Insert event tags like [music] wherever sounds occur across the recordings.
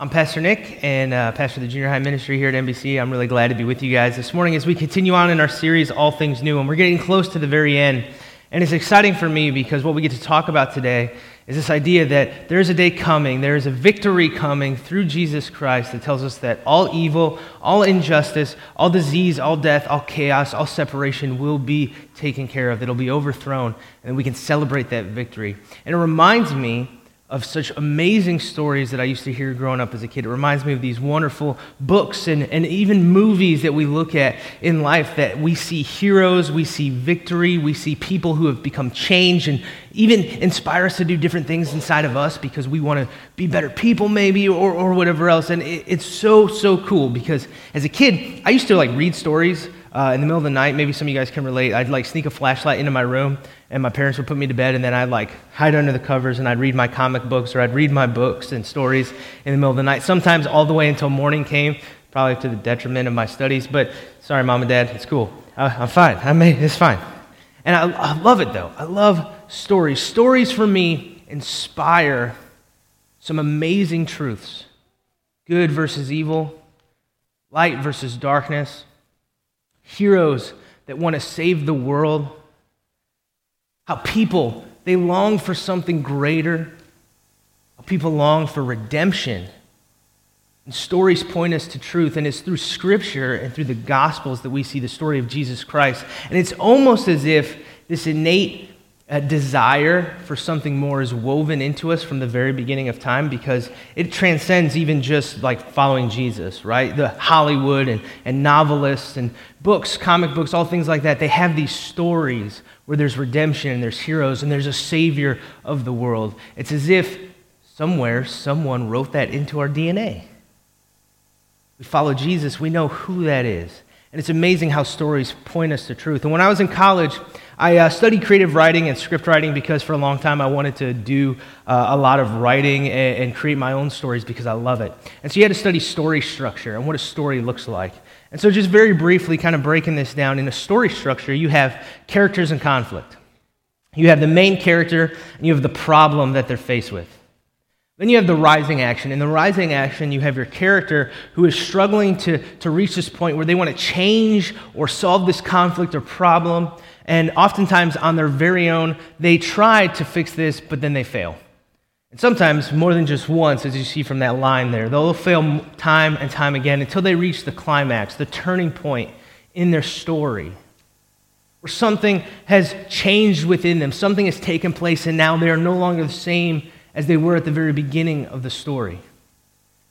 I'm Pastor Nick and uh, pastor of the junior high ministry here at NBC. I'm really glad to be with you guys this morning as we continue on in our series, All Things New. And we're getting close to the very end. And it's exciting for me because what we get to talk about today is this idea that there's a day coming, there is a victory coming through Jesus Christ that tells us that all evil, all injustice, all disease, all death, all chaos, all separation will be taken care of, that it'll be overthrown, and we can celebrate that victory. And it reminds me of such amazing stories that I used to hear growing up as a kid. It reminds me of these wonderful books and, and even movies that we look at in life that we see heroes, we see victory, we see people who have become changed and even inspire us to do different things inside of us because we want to be better people maybe or, or whatever else. And it, it's so, so cool because as a kid, I used to like read stories uh, in the middle of the night. Maybe some of you guys can relate. I'd like sneak a flashlight into my room, and my parents would put me to bed, and then I'd like hide under the covers, and I'd read my comic books or I'd read my books and stories in the middle of the night. Sometimes all the way until morning came, probably to the detriment of my studies. But sorry, mom and dad, it's cool. Uh, I'm fine. I may, it's fine. And I, I love it though. I love stories. Stories for me inspire some amazing truths good versus evil, light versus darkness heroes that want to save the world, how people, they long for something greater, how people long for redemption. And stories point us to truth, and it's through Scripture and through the Gospels that we see the story of Jesus Christ. And it's almost as if this innate a desire for something more is woven into us from the very beginning of time because it transcends even just like following Jesus, right? The Hollywood and, and novelists and books, comic books, all things like that, they have these stories where there's redemption and there's heroes and there's a savior of the world. It's as if somewhere someone wrote that into our DNA. We follow Jesus, we know who that is. And it's amazing how stories point us to truth. And when I was in college, I uh, studied creative writing and script writing because for a long time I wanted to do uh, a lot of writing and, and, create my own stories because I love it. And so you had to study story structure and what a story looks like. And so, just very briefly, kind of breaking this down, in a story structure, you have characters and conflict. You have the main character, and you have the problem that they're faced with. Then you have the rising action. In the rising action, you have your character who is struggling to, to reach this point where they want to change or solve this conflict or problem. And oftentimes, on their very own, they try to fix this, but then they fail. And sometimes, more than just once, as you see from that line there, they'll fail time and time again until they reach the climax, the turning point in their story, where something has changed within them, something has taken place, and now they are no longer the same as they were at the very beginning of the story.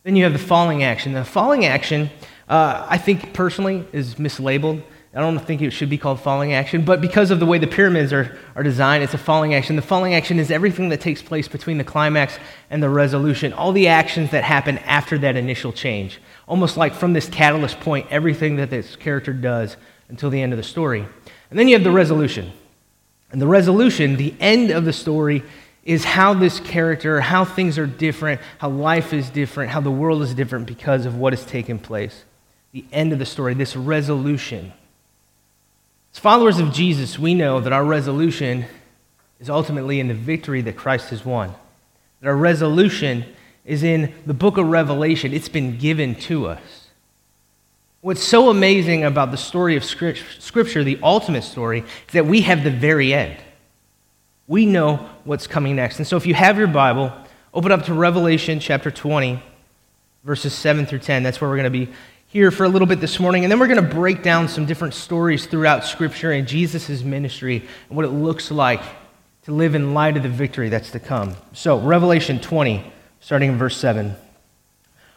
Then you have the falling action. The falling action, uh, I think personally, is mislabeled. I don't think it should be called falling action, but because of the way the pyramids are, are designed, it's a falling action. The falling action is everything that takes place between the climax and the resolution, all the actions that happen after that initial change. Almost like from this catalyst point, everything that this character does until the end of the story. And then you have the resolution. And the resolution, the end of the story, is how this character, how things are different, how life is different, how the world is different because of what has taken place. The end of the story, this resolution. As followers of Jesus, we know that our resolution is ultimately in the victory that Christ has won. That our resolution is in the book of Revelation, it's been given to us. What's so amazing about the story of Scripture, the ultimate story, is that we have the very end. We know what's coming next. And so if you have your Bible, open up to Revelation chapter 20, verses 7 through 10. That's where we're going to be here for a little bit this morning, and then we're going to break down some different stories throughout Scripture and Jesus' ministry and what it looks like to live in light of the victory that's to come. So, Revelation 20, starting in verse 7.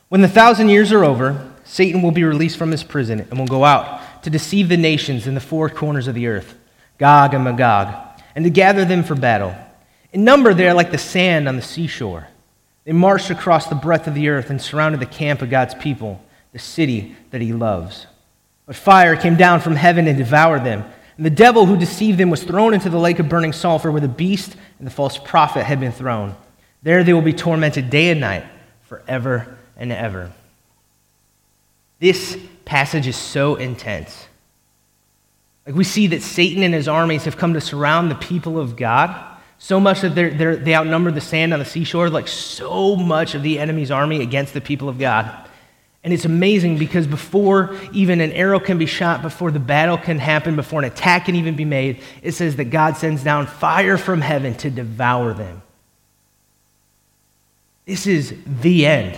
When the thousand years are over, Satan will be released from his prison and will go out to deceive the nations in the four corners of the earth, Gog and Magog, and to gather them for battle. In number, they are like the sand on the seashore. They marched across the breadth of the earth and surrounded the camp of God's people the city that he loves. But fire came down from heaven and devoured them. And the devil who deceived them was thrown into the lake of burning sulfur where the beast and the false prophet had been thrown. There they will be tormented day and night forever and ever. This passage is so intense. Like we see that Satan and his armies have come to surround the people of God So much that they're, they're, they outnumber the sand on the seashore, like so much of the enemy's army against the people of God. And it's amazing because before even an arrow can be shot, before the battle can happen, before an attack can even be made, it says that God sends down fire from heaven to devour them. This is the end.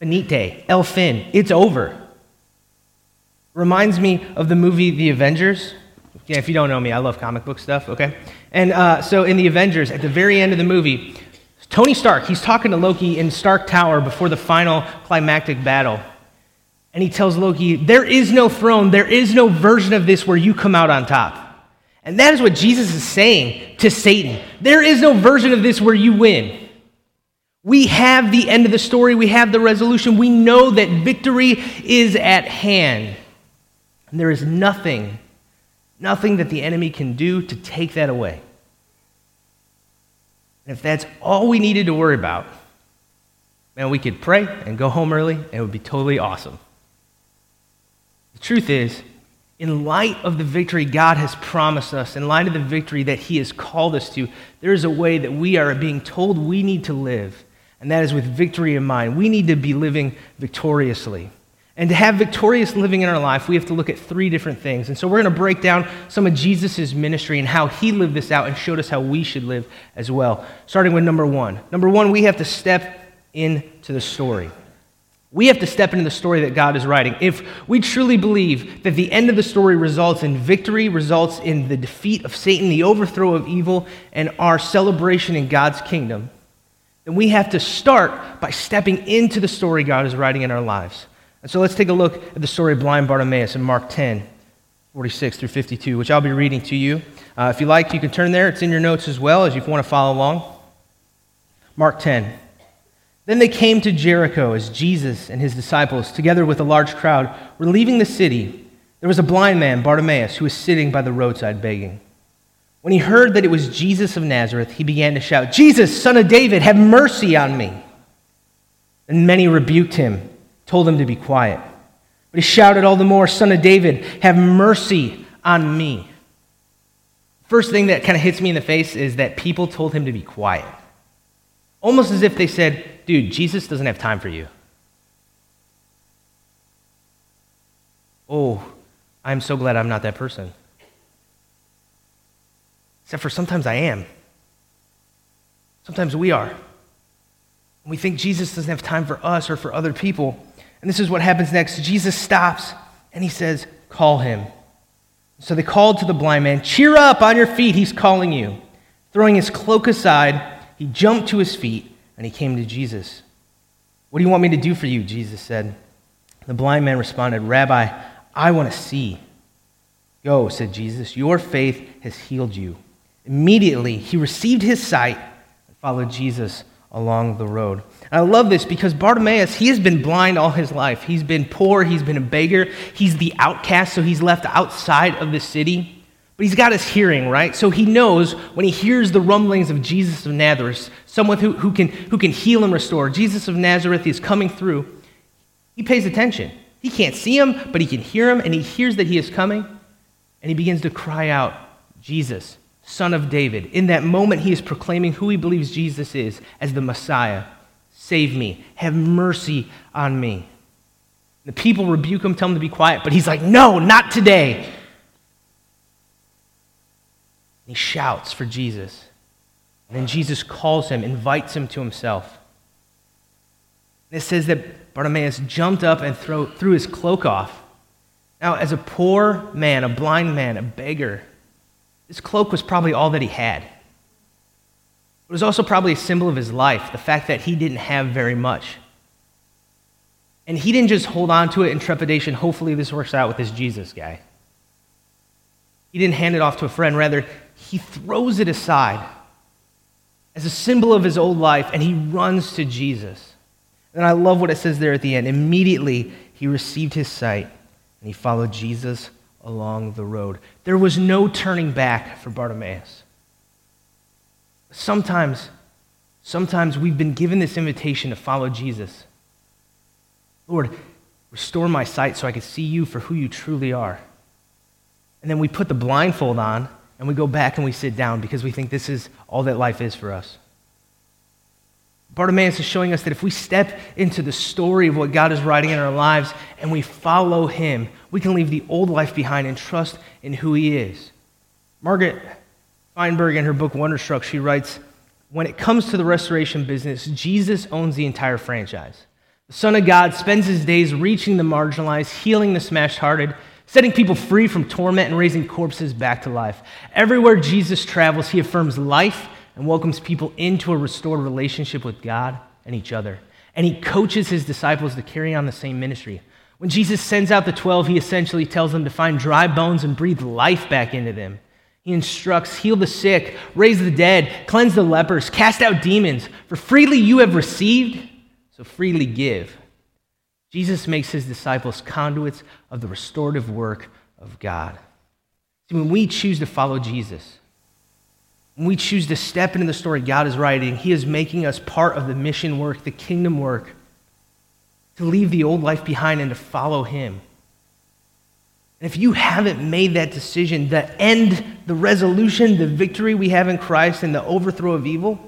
Finite, El fin, it's over. Reminds me of the movie The Avengers. Yeah, if you don't know me, I love comic book stuff, okay? And uh, so in The Avengers, at the very end of the movie, Tony Stark, he's talking to Loki in Stark Tower before the final climactic battle. And he tells Loki, There is no throne, there is no version of this where you come out on top. And that is what Jesus is saying to Satan. There is no version of this where you win. We have the end of the story, we have the resolution. We know that victory is at hand. And there is nothing, nothing that the enemy can do to take that away. And if that's all we needed to worry about, man, we could pray and go home early, and it would be totally awesome. The truth is, in light of the victory God has promised us, in light of the victory that He has called us to, there is a way that we are being told we need to live, and that is with victory in mind. We need to be living victoriously. And to have victorious living in our life, we have to look at three different things. And so we're going to break down some of Jesus' ministry and how he lived this out and showed us how we should live as well. Starting with number one. Number one, we have to step into the story. We have to step into the story that God is writing. If we truly believe that the end of the story results in victory, results in the defeat of Satan, the overthrow of evil, and our celebration in God's kingdom, then we have to start by stepping into the story God is writing in our lives. And so let's take a look at the story of blind Bartimaeus in Mark 10, 46 through 52, which I'll be reading to you. Uh, if you like, you can turn there. It's in your notes as well, as you want to follow along. Mark 10. Then they came to Jericho as Jesus and his disciples, together with a large crowd, were leaving the city. There was a blind man, Bartimaeus, who was sitting by the roadside begging. When he heard that it was Jesus of Nazareth, he began to shout, Jesus, son of David, have mercy on me. And many rebuked him told him to be quiet. But he shouted all the more, Son of David, have mercy on me. First thing that kind of hits me in the face is that people told him to be quiet. Almost as if they said, Dude, Jesus doesn't have time for you. Oh, I'm so glad I'm not that person. Except for sometimes I am. Sometimes we are. We think Jesus doesn't have time for us or for other people. And this is what happens next. Jesus stops and he says, Call him. So they called to the blind man, Cheer up on your feet, he's calling you. Throwing his cloak aside, he jumped to his feet and he came to Jesus. What do you want me to do for you? Jesus said. The blind man responded, Rabbi, I want to see. Go, said Jesus. Your faith has healed you. Immediately, he received his sight and followed Jesus along the road. I love this because Bartimaeus, he has been blind all his life. He's been poor, he's been a beggar, he's the outcast, so he's left outside of the city. But he's got his hearing, right? So he knows when he hears the rumblings of Jesus of Nazareth, someone who, who, can, who can heal and restore, Jesus of Nazareth is coming through, he pays attention. He can't see him, but he can hear him, and he hears that he is coming, and he begins to cry out, Jesus, Son of David. In that moment, he is proclaiming who he believes Jesus is as the Messiah. Save me. Have mercy on me. The people rebuke him, tell him to be quiet, but he's like, No, not today. He shouts for Jesus. And then Jesus calls him, invites him to himself. And it says that Bartimaeus jumped up and throw, threw his cloak off. Now, as a poor man, a blind man, a beggar, this cloak was probably all that he had. It was also probably a symbol of his life, the fact that he didn't have very much. And he didn't just hold on to it in trepidation, hopefully this works out with this Jesus guy. He didn't hand it off to a friend. Rather, he throws it aside as a symbol of his old life and he runs to Jesus. And I love what it says there at the end. Immediately, he received his sight and he followed Jesus along the road. There was no turning back for Bartimaeus. Sometimes, sometimes we've been given this invitation to follow Jesus. Lord, restore my sight so I can see you for who you truly are. And then we put the blindfold on and we go back and we sit down because we think this is all that life is for us. Bartimaeus is showing us that if we step into the story of what God is writing in our lives and we follow him, we can leave the old life behind and trust in who he is. Margaret Feinberg, in her book Wonderstruck, she writes When it comes to the restoration business, Jesus owns the entire franchise. The Son of God spends his days reaching the marginalized, healing the smashed hearted, setting people free from torment, and raising corpses back to life. Everywhere Jesus travels, he affirms life and welcomes people into a restored relationship with God and each other. And he coaches his disciples to carry on the same ministry. When Jesus sends out the 12, he essentially tells them to find dry bones and breathe life back into them. He instructs, heal the sick, raise the dead, cleanse the lepers, cast out demons. For freely you have received, so freely give. Jesus makes his disciples conduits of the restorative work of God. See, when we choose to follow Jesus, when we choose to step into the story God is writing, He is making us part of the mission work, the kingdom work, to leave the old life behind and to follow Him. And if you haven't made that decision, the end, the resolution, the victory we have in Christ and the overthrow of evil,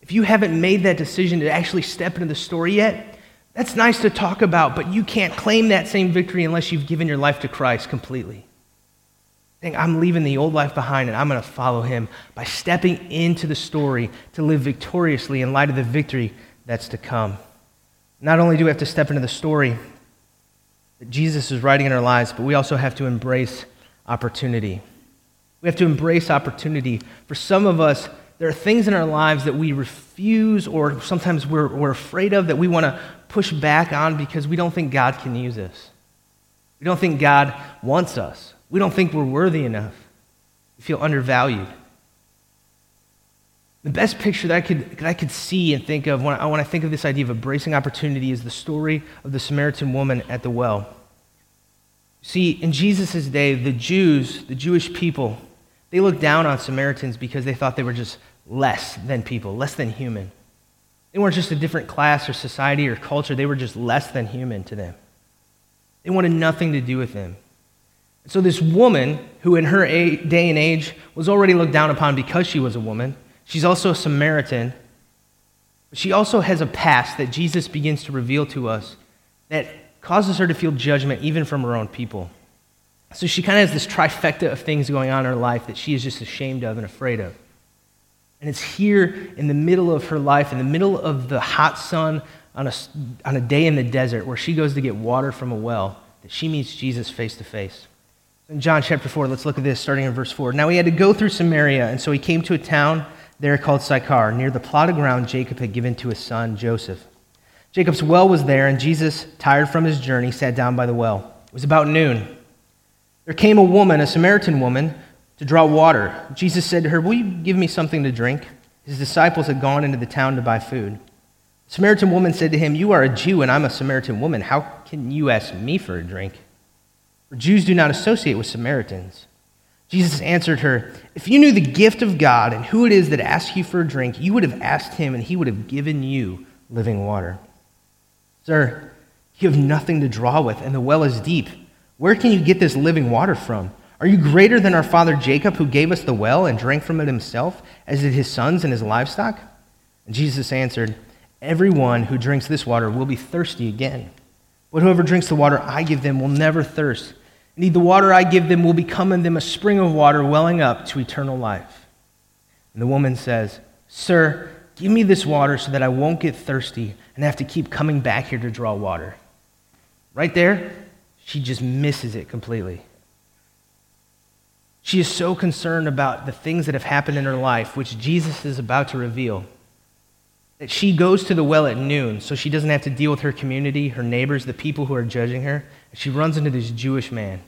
if you haven't made that decision to actually step into the story yet, that's nice to talk about, but you can't claim that same victory unless you've given your life to Christ completely. I'm leaving the old life behind and I'm going to follow him by stepping into the story to live victoriously in light of the victory that's to come. Not only do we have to step into the story that Jesus is writing in our lives, but we also have to embrace opportunity. We have to embrace opportunity. For some of us, there are things in our lives that we refuse or sometimes we're, we're afraid of that we want to push back on because we don't think God can use us. We don't think God wants us. We don't think we're worthy enough. We feel undervalued. The best picture that I could, that I could see and think of when I, when I think of this idea of embracing opportunity is the story of the Samaritan woman at the well. See, in Jesus' day, the Jews, the Jewish people, they looked down on Samaritans because they thought they were just less than people, less than human. They weren't just a different class or society or culture, they were just less than human to them. They wanted nothing to do with them. So, this woman, who in her day and age was already looked down upon because she was a woman, she's also a Samaritan. She also has a past that Jesus begins to reveal to us that causes her to feel judgment even from her own people. So, she kind of has this trifecta of things going on in her life that she is just ashamed of and afraid of. And it's here in the middle of her life, in the middle of the hot sun on a, on a day in the desert where she goes to get water from a well, that she meets Jesus face to face. In John chapter 4, let's look at this starting in verse 4. Now he had to go through Samaria, and so he came to a town there called Sychar, near the plot of ground Jacob had given to his son Joseph. Jacob's well was there, and Jesus, tired from his journey, sat down by the well. It was about noon. There came a woman, a Samaritan woman, to draw water. Jesus said to her, Will you give me something to drink? His disciples had gone into the town to buy food. The Samaritan woman said to him, You are a Jew, and I'm a Samaritan woman. How can you ask me for a drink? For Jews do not associate with Samaritans. Jesus answered her, If you knew the gift of God and who it is that asks you for a drink, you would have asked him, and he would have given you living water. Sir, you have nothing to draw with, and the well is deep. Where can you get this living water from? Are you greater than our father Jacob, who gave us the well and drank from it himself, as did his sons and his livestock? And Jesus answered, Everyone who drinks this water will be thirsty again. But whoever drinks the water I give them will never thirst. Indeed, the water I give them will become in them a spring of water welling up to eternal life. And the woman says, Sir, give me this water so that I won't get thirsty and have to keep coming back here to draw water. Right there, she just misses it completely. She is so concerned about the things that have happened in her life, which Jesus is about to reveal, that she goes to the well at noon so she doesn't have to deal with her community, her neighbors, the people who are judging her. She runs into this Jewish man.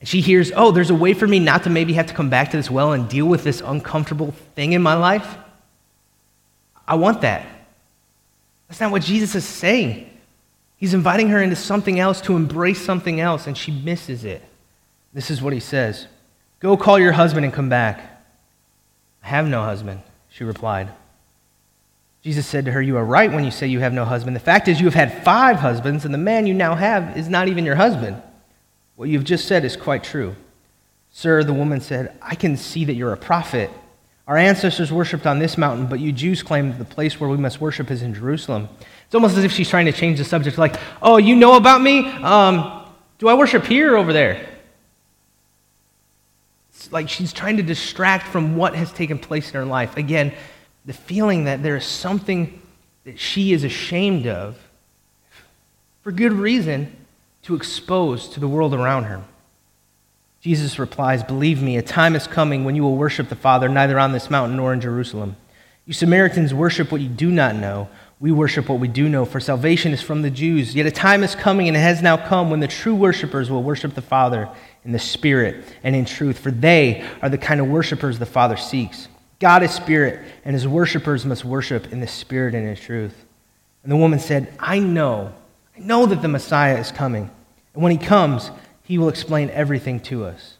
And she hears, oh, there's a way for me not to maybe have to come back to this well and deal with this uncomfortable thing in my life. I want that. That's not what Jesus is saying. He's inviting her into something else to embrace something else, and she misses it. This is what he says Go call your husband and come back. I have no husband, she replied. Jesus said to her, You are right when you say you have no husband. The fact is, you have had five husbands, and the man you now have is not even your husband. What you've just said is quite true. Sir, the woman said, I can see that you're a prophet. Our ancestors worshipped on this mountain, but you Jews claim that the place where we must worship is in Jerusalem. It's almost as if she's trying to change the subject, like, oh, you know about me? Um, do I worship here or over there? It's like she's trying to distract from what has taken place in her life. Again, the feeling that there is something that she is ashamed of, for good reason, to expose to the world around her. Jesus replies, Believe me, a time is coming when you will worship the Father neither on this mountain nor in Jerusalem. You Samaritans worship what you do not know. We worship what we do know, for salvation is from the Jews. Yet a time is coming, and it has now come, when the true worshippers will worship the Father in the Spirit and in truth, for they are the kind of worshippers the Father seeks. God is Spirit, and his worshippers must worship in the Spirit and in truth. And the woman said, I know, I know that the Messiah is coming. And when he comes, he will explain everything to us.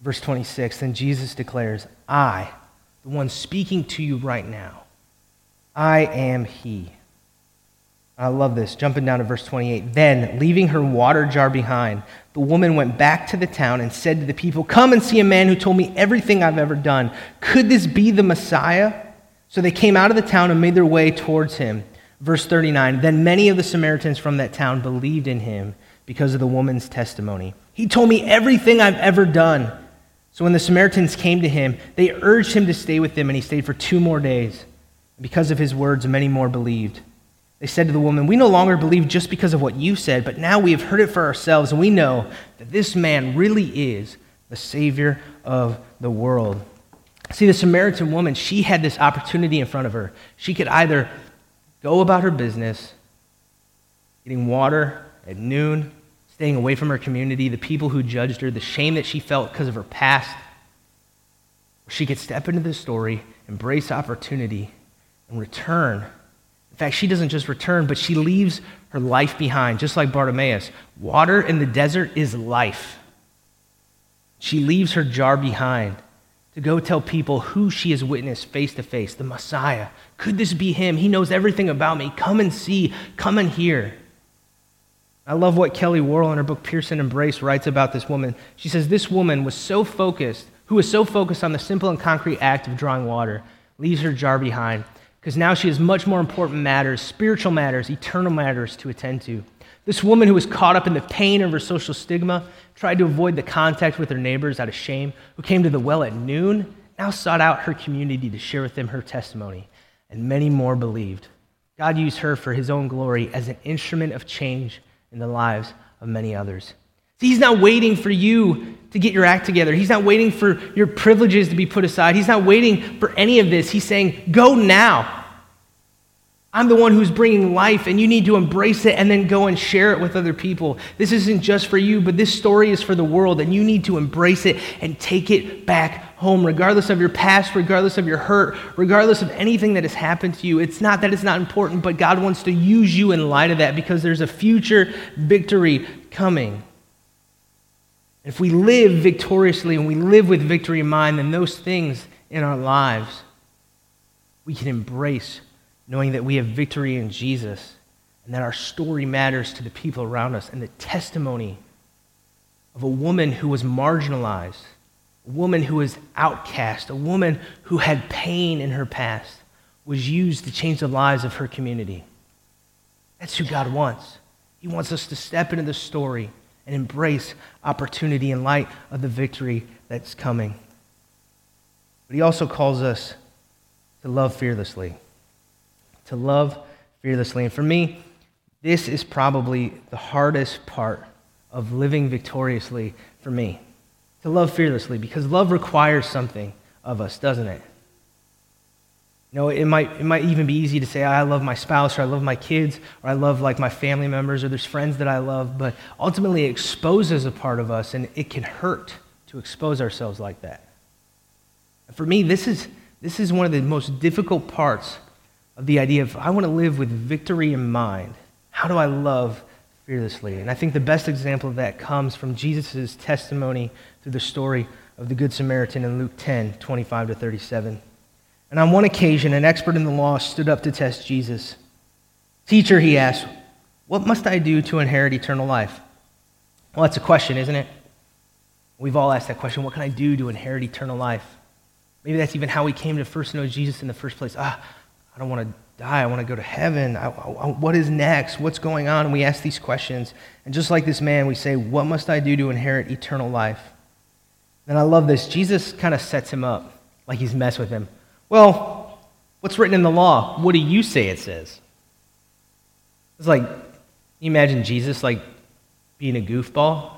Verse 26 Then Jesus declares, I, the one speaking to you right now, I am he. I love this. Jumping down to verse 28. Then, leaving her water jar behind, the woman went back to the town and said to the people, Come and see a man who told me everything I've ever done. Could this be the Messiah? So they came out of the town and made their way towards him. Verse 39 Then many of the Samaritans from that town believed in him because of the woman's testimony. He told me everything I've ever done. So when the Samaritans came to him, they urged him to stay with them, and he stayed for two more days. Because of his words, many more believed. They said to the woman, We no longer believe just because of what you said, but now we have heard it for ourselves, and we know that this man really is the Savior of the world. See, the Samaritan woman, she had this opportunity in front of her. She could either go about her business, getting water at noon, staying away from her community, the people who judged her, the shame that she felt because of her past. She could step into the story, embrace opportunity, and return. In fact, she doesn't just return, but she leaves her life behind, just like Bartimaeus. Water in the desert is life. She leaves her jar behind to go tell people who she has witnessed face to face the Messiah. Could this be him? He knows everything about me. Come and see, come and hear. I love what Kelly Worrell in her book Pearson Embrace writes about this woman. She says, This woman was so focused, who was so focused on the simple and concrete act of drawing water, leaves her jar behind, because now she has much more important matters, spiritual matters, eternal matters to attend to. This woman who was caught up in the pain of her social stigma, tried to avoid the contact with her neighbors out of shame, who came to the well at noon, now sought out her community to share with them her testimony, and many more believed. God used her for his own glory as an instrument of change in the lives of many others. See, he's not waiting for you to get your act together. He's not waiting for your privileges to be put aside. He's not waiting for any of this. He's saying, Go now. I'm the one who's bringing life, and you need to embrace it and then go and share it with other people. This isn't just for you, but this story is for the world, and you need to embrace it and take it back home, regardless of your past, regardless of your hurt, regardless of anything that has happened to you. It's not that it's not important, but God wants to use you in light of that because there's a future victory coming. If we live victoriously and we live with victory in mind, then those things in our lives we can embrace knowing that we have victory in Jesus and that our story matters to the people around us and the testimony of a woman who was marginalized, a woman who was outcast, a woman who had pain in her past was used to change the lives of her community. That's who God wants. He wants us to step into the story and embrace opportunity in light of the victory that's coming. But he also calls us to love fearlessly to love fearlessly. And for me, this is probably the hardest part of living victoriously for me to love fearlessly because love requires something of us, doesn't it? You know, it might, it might even be easy to say, I love my spouse, or I love my kids, or I love like my family members, or there's friends that I love, but ultimately it exposes a part of us, and it can hurt to expose ourselves like that. For me, this is, this is one of the most difficult parts of the idea of I want to live with victory in mind. How do I love fearlessly? And I think the best example of that comes from Jesus' testimony through the story of the Good Samaritan in Luke 10 25 to 37. And on one occasion, an expert in the law stood up to test Jesus. Teacher, he asked, What must I do to inherit eternal life? Well, that's a question, isn't it? We've all asked that question what can I do to inherit eternal life? Maybe that's even how we came to first know Jesus in the first place. Ah, I don't want to die. I want to go to heaven. I, I, what is next? What's going on? And we ask these questions. And just like this man, we say, What must I do to inherit eternal life? And I love this. Jesus kind of sets him up like he's messed with him. Well, what's written in the law? What do you say it says? It's like, you imagine Jesus like being a goofball,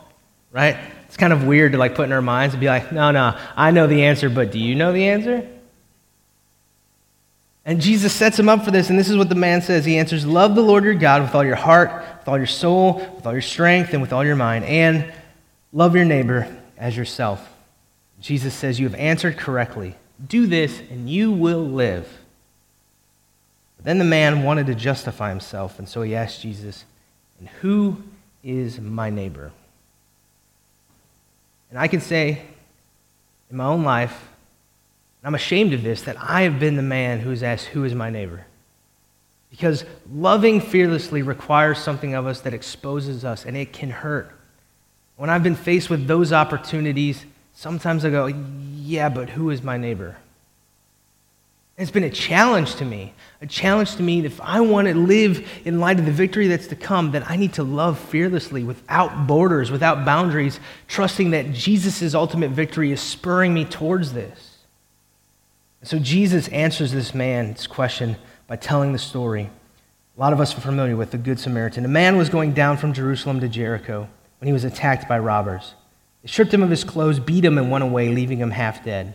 right? It's kind of weird to like put in our minds and be like, no, no, I know the answer, but do you know the answer? And Jesus sets him up for this, and this is what the man says. He answers, Love the Lord your God with all your heart, with all your soul, with all your strength, and with all your mind, and love your neighbor as yourself. Jesus says, You have answered correctly. Do this, and you will live. But then the man wanted to justify himself, and so he asked Jesus, And who is my neighbor? And I can say, in my own life, I'm ashamed of this, that I have been the man who has asked, Who is my neighbor? Because loving fearlessly requires something of us that exposes us, and it can hurt. When I've been faced with those opportunities, sometimes I go, Yeah, but who is my neighbor? It's been a challenge to me, a challenge to me that if I want to live in light of the victory that's to come, that I need to love fearlessly, without borders, without boundaries, trusting that Jesus' ultimate victory is spurring me towards this. So Jesus answers this man's question by telling the story. A lot of us are familiar with the Good Samaritan. A man was going down from Jerusalem to Jericho when he was attacked by robbers. Stripped him of his clothes, beat him, and went away, leaving him half dead.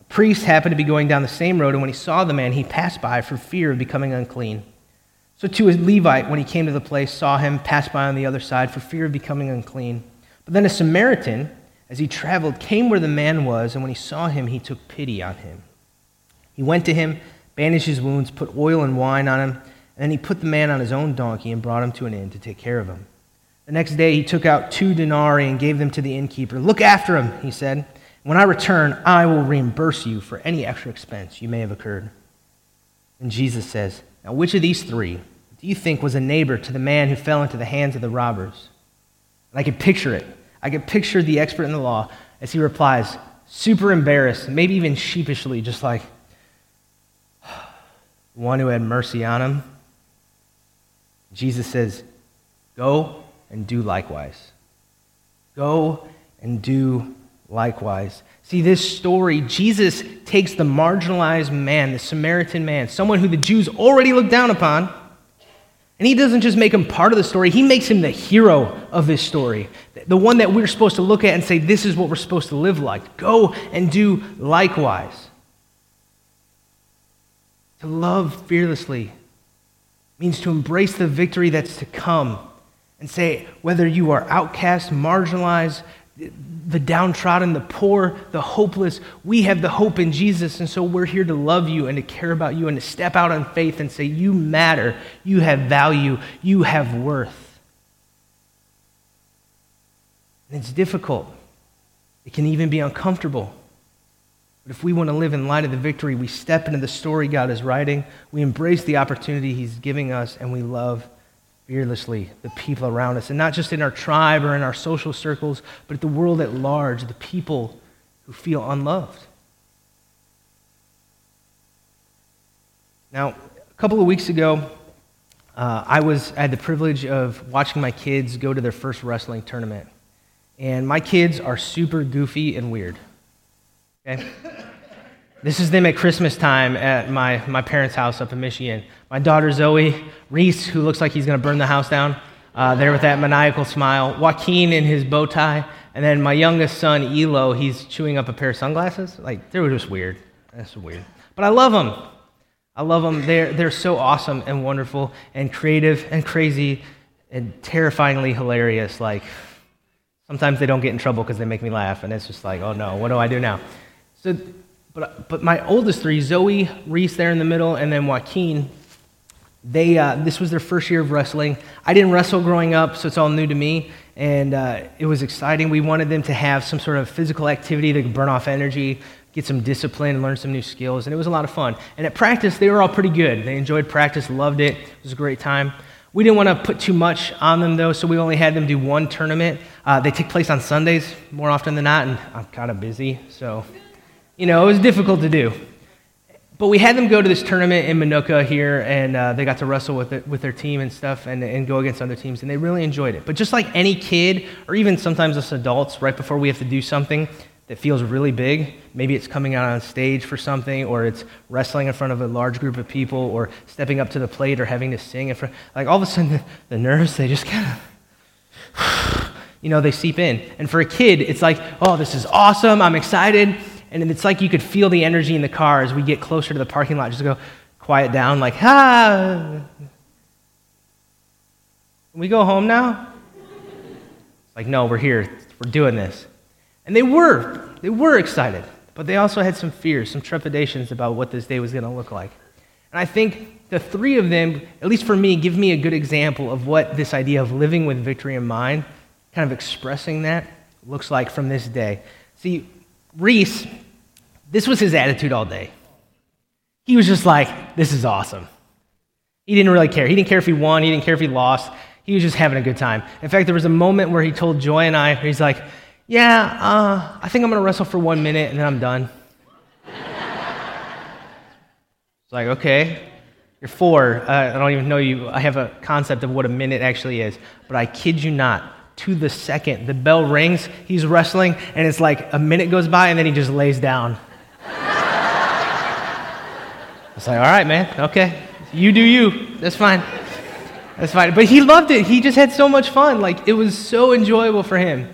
A priest happened to be going down the same road, and when he saw the man, he passed by for fear of becoming unclean. So too a Levite, when he came to the place, saw him, passed by on the other side for fear of becoming unclean. But then a Samaritan, as he traveled, came where the man was, and when he saw him, he took pity on him. He went to him, bandaged his wounds, put oil and wine on him, and then he put the man on his own donkey and brought him to an inn to take care of him. The next day he took out two denarii and gave them to the innkeeper. Look after him, he said. When I return, I will reimburse you for any extra expense you may have incurred. And Jesus says, Now, which of these three do you think was a neighbor to the man who fell into the hands of the robbers? And I can picture it. I can picture the expert in the law as he replies, super embarrassed, maybe even sheepishly, just like, one who had mercy on him. Jesus says, Go and do likewise. Go and do likewise. See, this story, Jesus takes the marginalized man, the Samaritan man, someone who the Jews already looked down upon, and he doesn't just make him part of the story, he makes him the hero of this story. The one that we're supposed to look at and say, this is what we're supposed to live like. Go and do likewise. To love fearlessly means to embrace the victory that's to come and say, whether you are outcast, marginalized, the downtrodden, the poor, the hopeless, we have the hope in Jesus. And so we're here to love you and to care about you and to step out on faith and say, You matter. You have value. You have worth. And it's difficult, it can even be uncomfortable. But if we want to live in light of the victory, we step into the story God is writing, we embrace the opportunity He's giving us, and we love fearlessly the people around us. And not just in our tribe or in our social circles, but the world at large, the people who feel unloved. Now, a couple of weeks ago, uh, I, was, I had the privilege of watching my kids go to their first wrestling tournament. And my kids are super goofy and weird. Okay? This is them at Christmas time at my, my parents' house up in Michigan. My daughter Zoe, Reese, who looks like he's going to burn the house down, uh, there with that maniacal smile. Joaquin in his bow tie. And then my youngest son, Elo, he's chewing up a pair of sunglasses. Like, they were just weird. That's weird. But I love them. I love them. They're, they're so awesome and wonderful and creative and crazy and terrifyingly hilarious. Like, sometimes they don't get in trouble because they make me laugh. And it's just like, oh no, what do I do now? So, but, but my oldest three, Zoe, Reese there in the middle, and then Joaquin, they, uh, this was their first year of wrestling. I didn't wrestle growing up, so it's all new to me. And uh, it was exciting. We wanted them to have some sort of physical activity that could burn off energy, get some discipline, and learn some new skills. And it was a lot of fun. And at practice, they were all pretty good. They enjoyed practice, loved it. It was a great time. We didn't want to put too much on them, though, so we only had them do one tournament. Uh, they take place on Sundays more often than not, and I'm kind of busy, so, you know, it was difficult to do. But we had them go to this tournament in Minooka here, and uh, they got to wrestle with, it, with their team and stuff and, and go against other teams, and they really enjoyed it. But just like any kid, or even sometimes us adults, right before we have to do something that feels really big, maybe it's coming out on stage for something, or it's wrestling in front of a large group of people, or stepping up to the plate, or having to sing in front, like all of a sudden the, [laughs] the nerves, they just kind of, [sighs] you know, they seep in. And for a kid, it's like, oh, this is awesome, I'm excited. And it's like you could feel the energy in the car as we get closer to the parking lot, just go quiet down, like, ah. Can we go home now? It's like, no, we're here. We're doing this. And they were. They were excited. But they also had some fears, some trepidations about what this day was going to look like. And I think the three of them, at least for me, give me a good example of what this idea of living with victory in mind, kind of expressing that, looks like from this day. See, Reese, this was his attitude all day. He was just like, this is awesome. He didn't really care. He didn't care if he won, he didn't care if he lost. He was just having a good time. In fact, there was a moment where he told Joy and I, he's like, yeah, uh, I think I'm going to wrestle for one minute and then I'm done. it's like, okay, you're four. Uh, I don't even know you. I have a concept of what a minute actually is. But I kid you not, to the second. The bell rings, he's wrestling, and it's like a minute goes by, and then he just lays down. [laughs] it's like, all right, man, okay. You do you. That's fine. That's fine. But he loved it. He just had so much fun. Like, it was so enjoyable for him.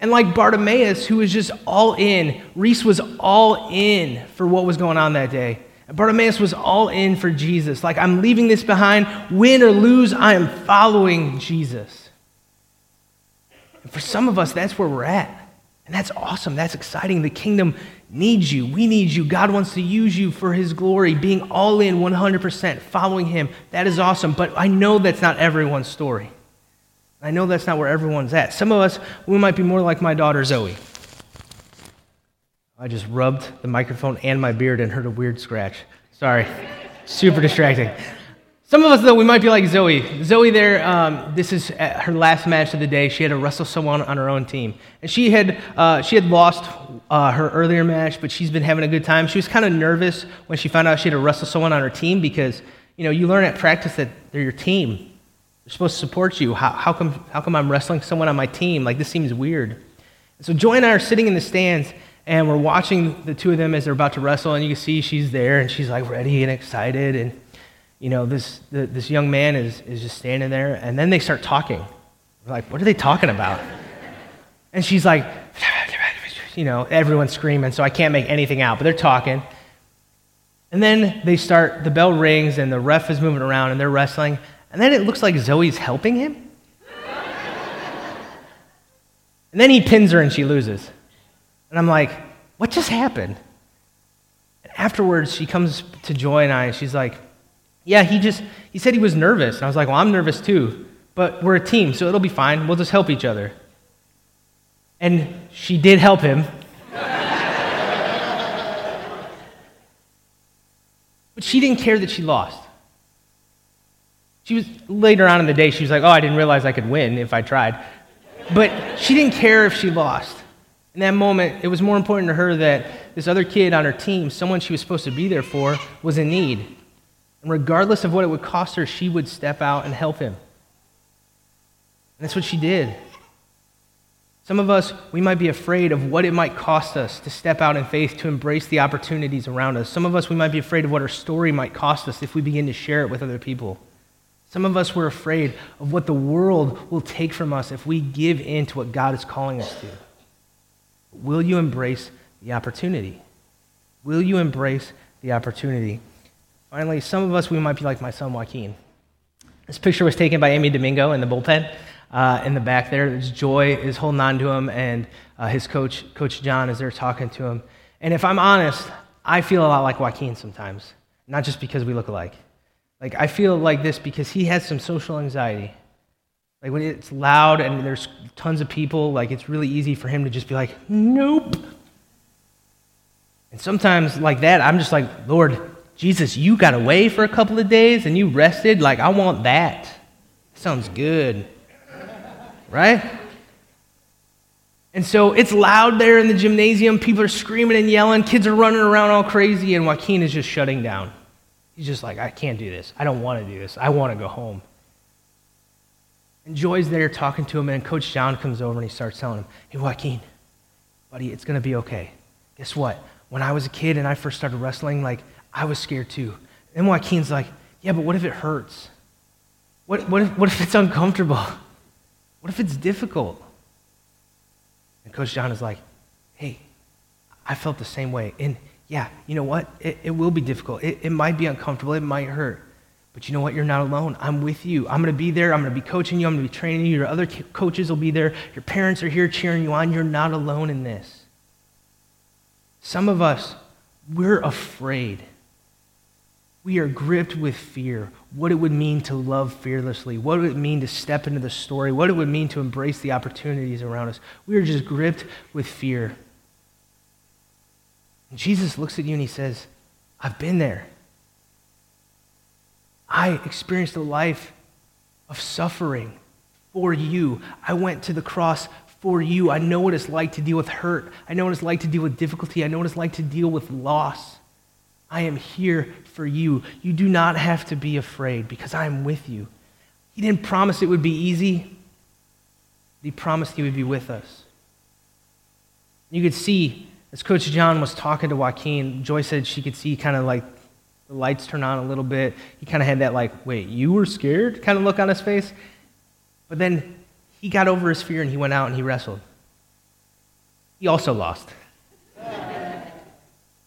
And like Bartimaeus, who was just all in, Reese was all in for what was going on that day. Bartimaeus was all in for Jesus. Like, I'm leaving this behind. Win or lose, I am following Jesus. And for some of us, that's where we're at. And that's awesome. That's exciting. The kingdom needs you. We need you. God wants to use you for his glory, being all in 100%, following him. That is awesome. But I know that's not everyone's story. I know that's not where everyone's at. Some of us, we might be more like my daughter Zoe. I just rubbed the microphone and my beard and heard a weird scratch. Sorry. Super distracting. Some of us, though, we might be like Zoe. Zoe, there, um, this is her last match of the day. She had to wrestle someone on her own team. And she had, uh, she had lost uh, her earlier match, but she's been having a good time. She was kind of nervous when she found out she had to wrestle someone on her team because, you know, you learn at practice that they're your team. They're supposed to support you. How, how, come, how come I'm wrestling someone on my team? Like, this seems weird. So Joy and I are sitting in the stands, and we're watching the two of them as they're about to wrestle, and you can see she's there, and she's like ready and excited. And you know, this, the, this young man is, is just standing there, and then they start talking. We're like, what are they talking about? And she's like, [laughs] you know, everyone's screaming, so I can't make anything out, but they're talking. And then they start, the bell rings, and the ref is moving around, and they're wrestling. And then it looks like Zoe's helping him. and then he pins her, and she loses. And I'm like, what just happened? And afterwards, she comes to Joy and I, and she's like, yeah, he just, he said he was nervous. And I was like, well, I'm nervous too. But we're a team, so it'll be fine. We'll just help each other. And she did help him. [laughs] but she didn't care that she lost. She was, later on in the day, she was like, oh, I didn't realize I could win if I tried. But she didn't care if she lost. In that moment, it was more important to her that this other kid on her team, someone she was supposed to be there for, was in need. And regardless of what it would cost her, she would step out and help him. And that's what she did. Some of us, we might be afraid of what it might cost us to step out in faith, to embrace the opportunities around us. Some of us, we might be afraid of what our story might cost us if we begin to share it with other people. Some of us, we're afraid of what the world will take from us if we give in to what God is calling us to. Will you embrace the opportunity? Will you embrace the opportunity? Finally, some of us, we might be like my son Joaquin. This picture was taken by Amy Domingo in the bullpen uh, in the back there. There's Joy is holding on to him, and uh, his coach, Coach John, is there talking to him. And if I'm honest, I feel a lot like Joaquin sometimes, not just because we look alike. Like, I feel like this because he has some social anxiety. Like, when it's loud and there's tons of people, like, it's really easy for him to just be like, nope. And sometimes, like that, I'm just like, Lord, Jesus, you got away for a couple of days and you rested. Like, I want that. Sounds good. Right? And so it's loud there in the gymnasium. People are screaming and yelling. Kids are running around all crazy. And Joaquin is just shutting down. He's just like, I can't do this. I don't want to do this. I want to go home. And Joy's there talking to him. And Coach John comes over and he starts telling him, Hey, Joaquin, buddy, it's going to be okay. Guess what? When I was a kid and I first started wrestling, like, I was scared too. And Joaquin's like, Yeah, but what if it hurts? What, what, if, what if it's uncomfortable? What if it's difficult? And Coach John is like, hey, I felt the same way. And yeah, you know what? It, it will be difficult. It, it might be uncomfortable. It might hurt. But you know what? You're not alone. I'm with you. I'm going to be there. I'm going to be coaching you. I'm going to be training you. Your other coaches will be there. Your parents are here cheering you on. You're not alone in this. Some of us, we're afraid we are gripped with fear. What it would mean to love fearlessly, what it would mean to step into the story, what it would mean to embrace the opportunities around us. We are just gripped with fear. And Jesus looks at you and he says, I've been there. I experienced a life of suffering for you. I went to the cross for you. I know what it's like to deal with hurt. I know what it's like to deal with difficulty. I know what it's like to deal with loss. I am here for you. You do not have to be afraid because I am with you. He didn't promise it would be easy, he promised he would be with us. You could see, as Coach John was talking to Joaquin, Joy said she could see kind of like the lights turn on a little bit. He kind of had that, like, wait, you were scared kind of look on his face. But then he got over his fear and he went out and he wrestled. He also lost.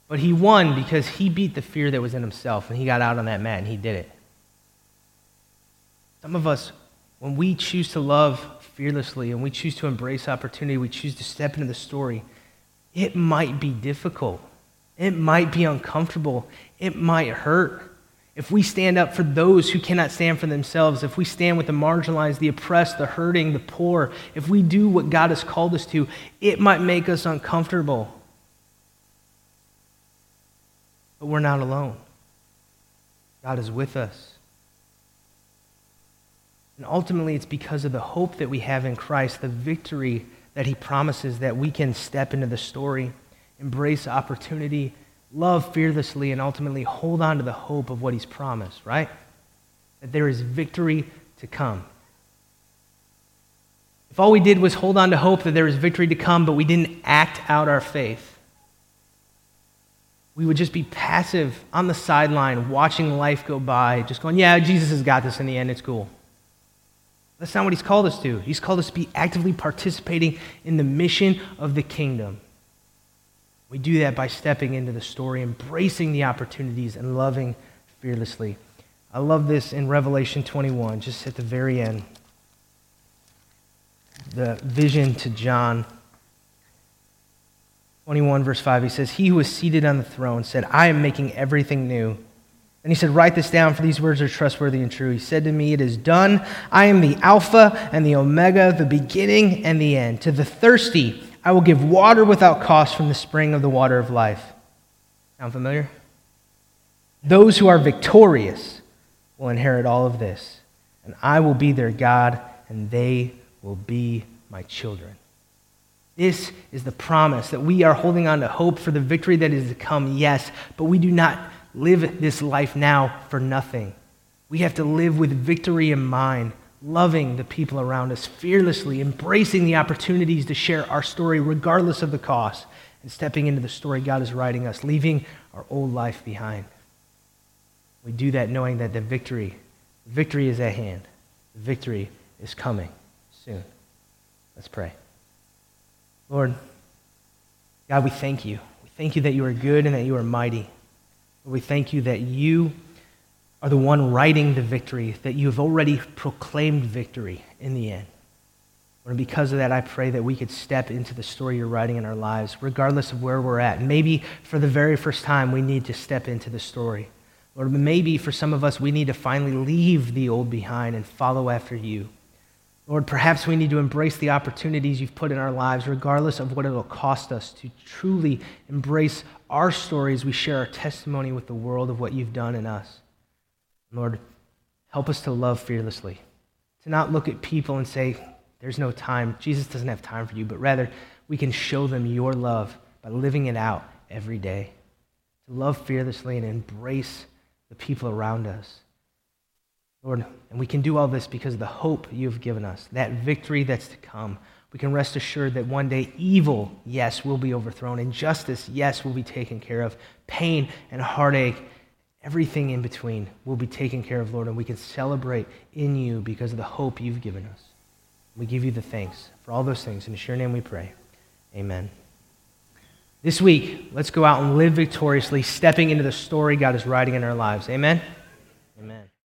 But he won because he beat the fear that was in himself and he got out on that mat and he did it. Some of us, when we choose to love fearlessly and we choose to embrace opportunity, we choose to step into the story, it might be difficult. It might be uncomfortable. It might hurt. If we stand up for those who cannot stand for themselves, if we stand with the marginalized, the oppressed, the hurting, the poor, if we do what God has called us to, it might make us uncomfortable. But we're not alone. God is with us. And ultimately, it's because of the hope that we have in Christ, the victory that he promises that we can step into the story, embrace opportunity, love fearlessly, and ultimately hold on to the hope of what he's promised, right? That there is victory to come. If all we did was hold on to hope that there is victory to come, but we didn't act out our faith, we would just be passive on the sideline, watching life go by, just going, yeah, Jesus has got this in the end, it's cool. That's not what he's called us to. He's called us to be actively participating in the mission of the kingdom. We do that by stepping into the story, embracing the opportunities, and loving fearlessly. I love this in Revelation 21, just at the very end. The vision to John 21, verse 5, he says, He who is seated on the throne said, I am making everything new. And he said, Write this down, for these words are trustworthy and true. He said to me, It is done. I am the Alpha and the Omega, the beginning and the end. To the thirsty, I will give water without cost from the spring of the water of life. Sound familiar? Those who are victorious will inherit all of this, and I will be their God, and they will be my children. This is the promise that we are holding on to hope for the victory that is to come, yes, but we do not live this life now for nothing. We have to live with victory in mind, loving the people around us, fearlessly embracing the opportunities to share our story regardless of the cost, and stepping into the story God is writing us, leaving our old life behind. We do that knowing that the victory, victory is at hand. Victory is coming soon. Let's pray. Lord, God, we thank you. We thank you that you are good and that you are mighty. Lord, We thank you that you are the one writing the victory, that you have already proclaimed victory in the end. And because of that, I pray that we could step into the story you're writing in our lives, regardless of where we're at. Maybe for the very first time, we need to step into the story. Lord, maybe for some of us, we need to finally leave the old behind and follow after you. Lord, perhaps we need to embrace the opportunities you've put in our lives, regardless of what it'll cost us, to truly embrace our stories. We share our testimony with the world of what you've done in us. Lord, help us to love fearlessly, to not look at people and say, there's no time. Jesus doesn't have time for you, but rather we can show them your love by living it out every day. To love fearlessly and embrace the people around us. Lord, and we can do all this because of the hope you've given us, that victory that's to come. We can rest assured that one day evil, yes, will be overthrown. Injustice, yes, will be taken care of. Pain and heartache, everything in between will be taken care of, Lord. And we can celebrate in you because of the hope you've given us. We give you the thanks for all those things. In your sure name we pray. Amen. This week, let's go out and live victoriously, stepping into the story God is writing in our lives. Amen? Amen.